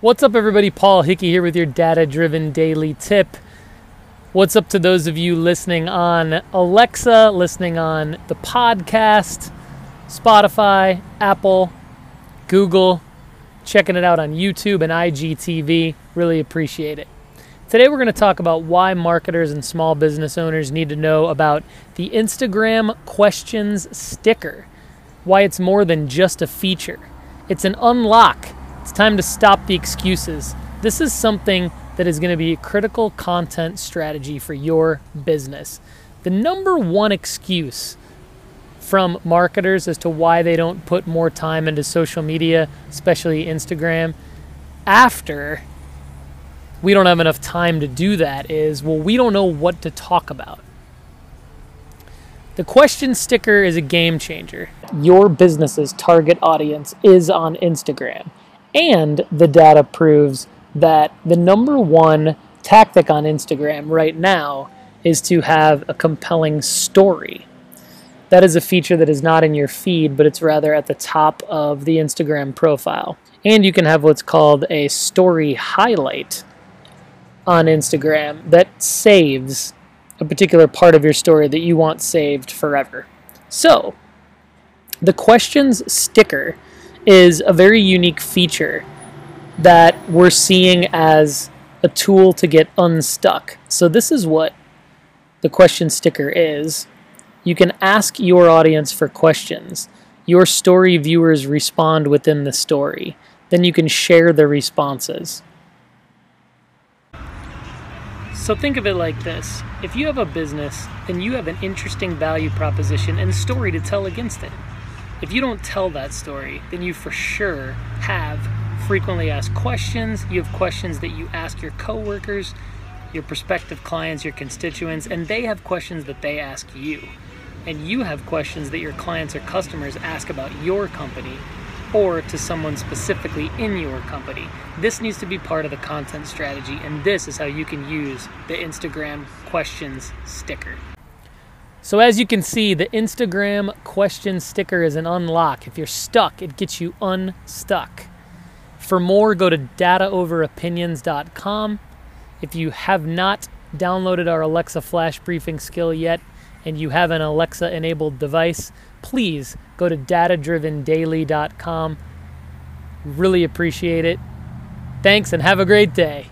What's up, everybody? Paul Hickey here with your data driven daily tip. What's up to those of you listening on Alexa, listening on the podcast, Spotify, Apple, Google, checking it out on YouTube and IGTV? Really appreciate it. Today, we're going to talk about why marketers and small business owners need to know about the Instagram questions sticker, why it's more than just a feature. It's an unlock it's time to stop the excuses. This is something that is going to be a critical content strategy for your business. The number one excuse from marketers as to why they don't put more time into social media, especially Instagram, after we don't have enough time to do that is well, we don't know what to talk about. The question sticker is a game changer. Your business's target audience is on Instagram. And the data proves that the number one tactic on Instagram right now is to have a compelling story. That is a feature that is not in your feed, but it's rather at the top of the Instagram profile. And you can have what's called a story highlight on Instagram that saves a particular part of your story that you want saved forever. So, the questions sticker is a very unique feature that we're seeing as a tool to get unstuck. So this is what the question sticker is. You can ask your audience for questions. Your story viewers respond within the story. Then you can share the responses. So think of it like this. If you have a business, then you have an interesting value proposition and story to tell against it. If you don't tell that story, then you for sure have frequently asked questions. You have questions that you ask your coworkers, your prospective clients, your constituents, and they have questions that they ask you. And you have questions that your clients or customers ask about your company or to someone specifically in your company. This needs to be part of the content strategy, and this is how you can use the Instagram questions sticker. So as you can see, the Instagram question sticker is an unlock. If you're stuck, it gets you unstuck. For more, go to dataoveropinions.com. If you have not downloaded our Alexa flash briefing skill yet and you have an Alexa enabled device, please go to datadrivendaily.com. Really appreciate it. Thanks and have a great day.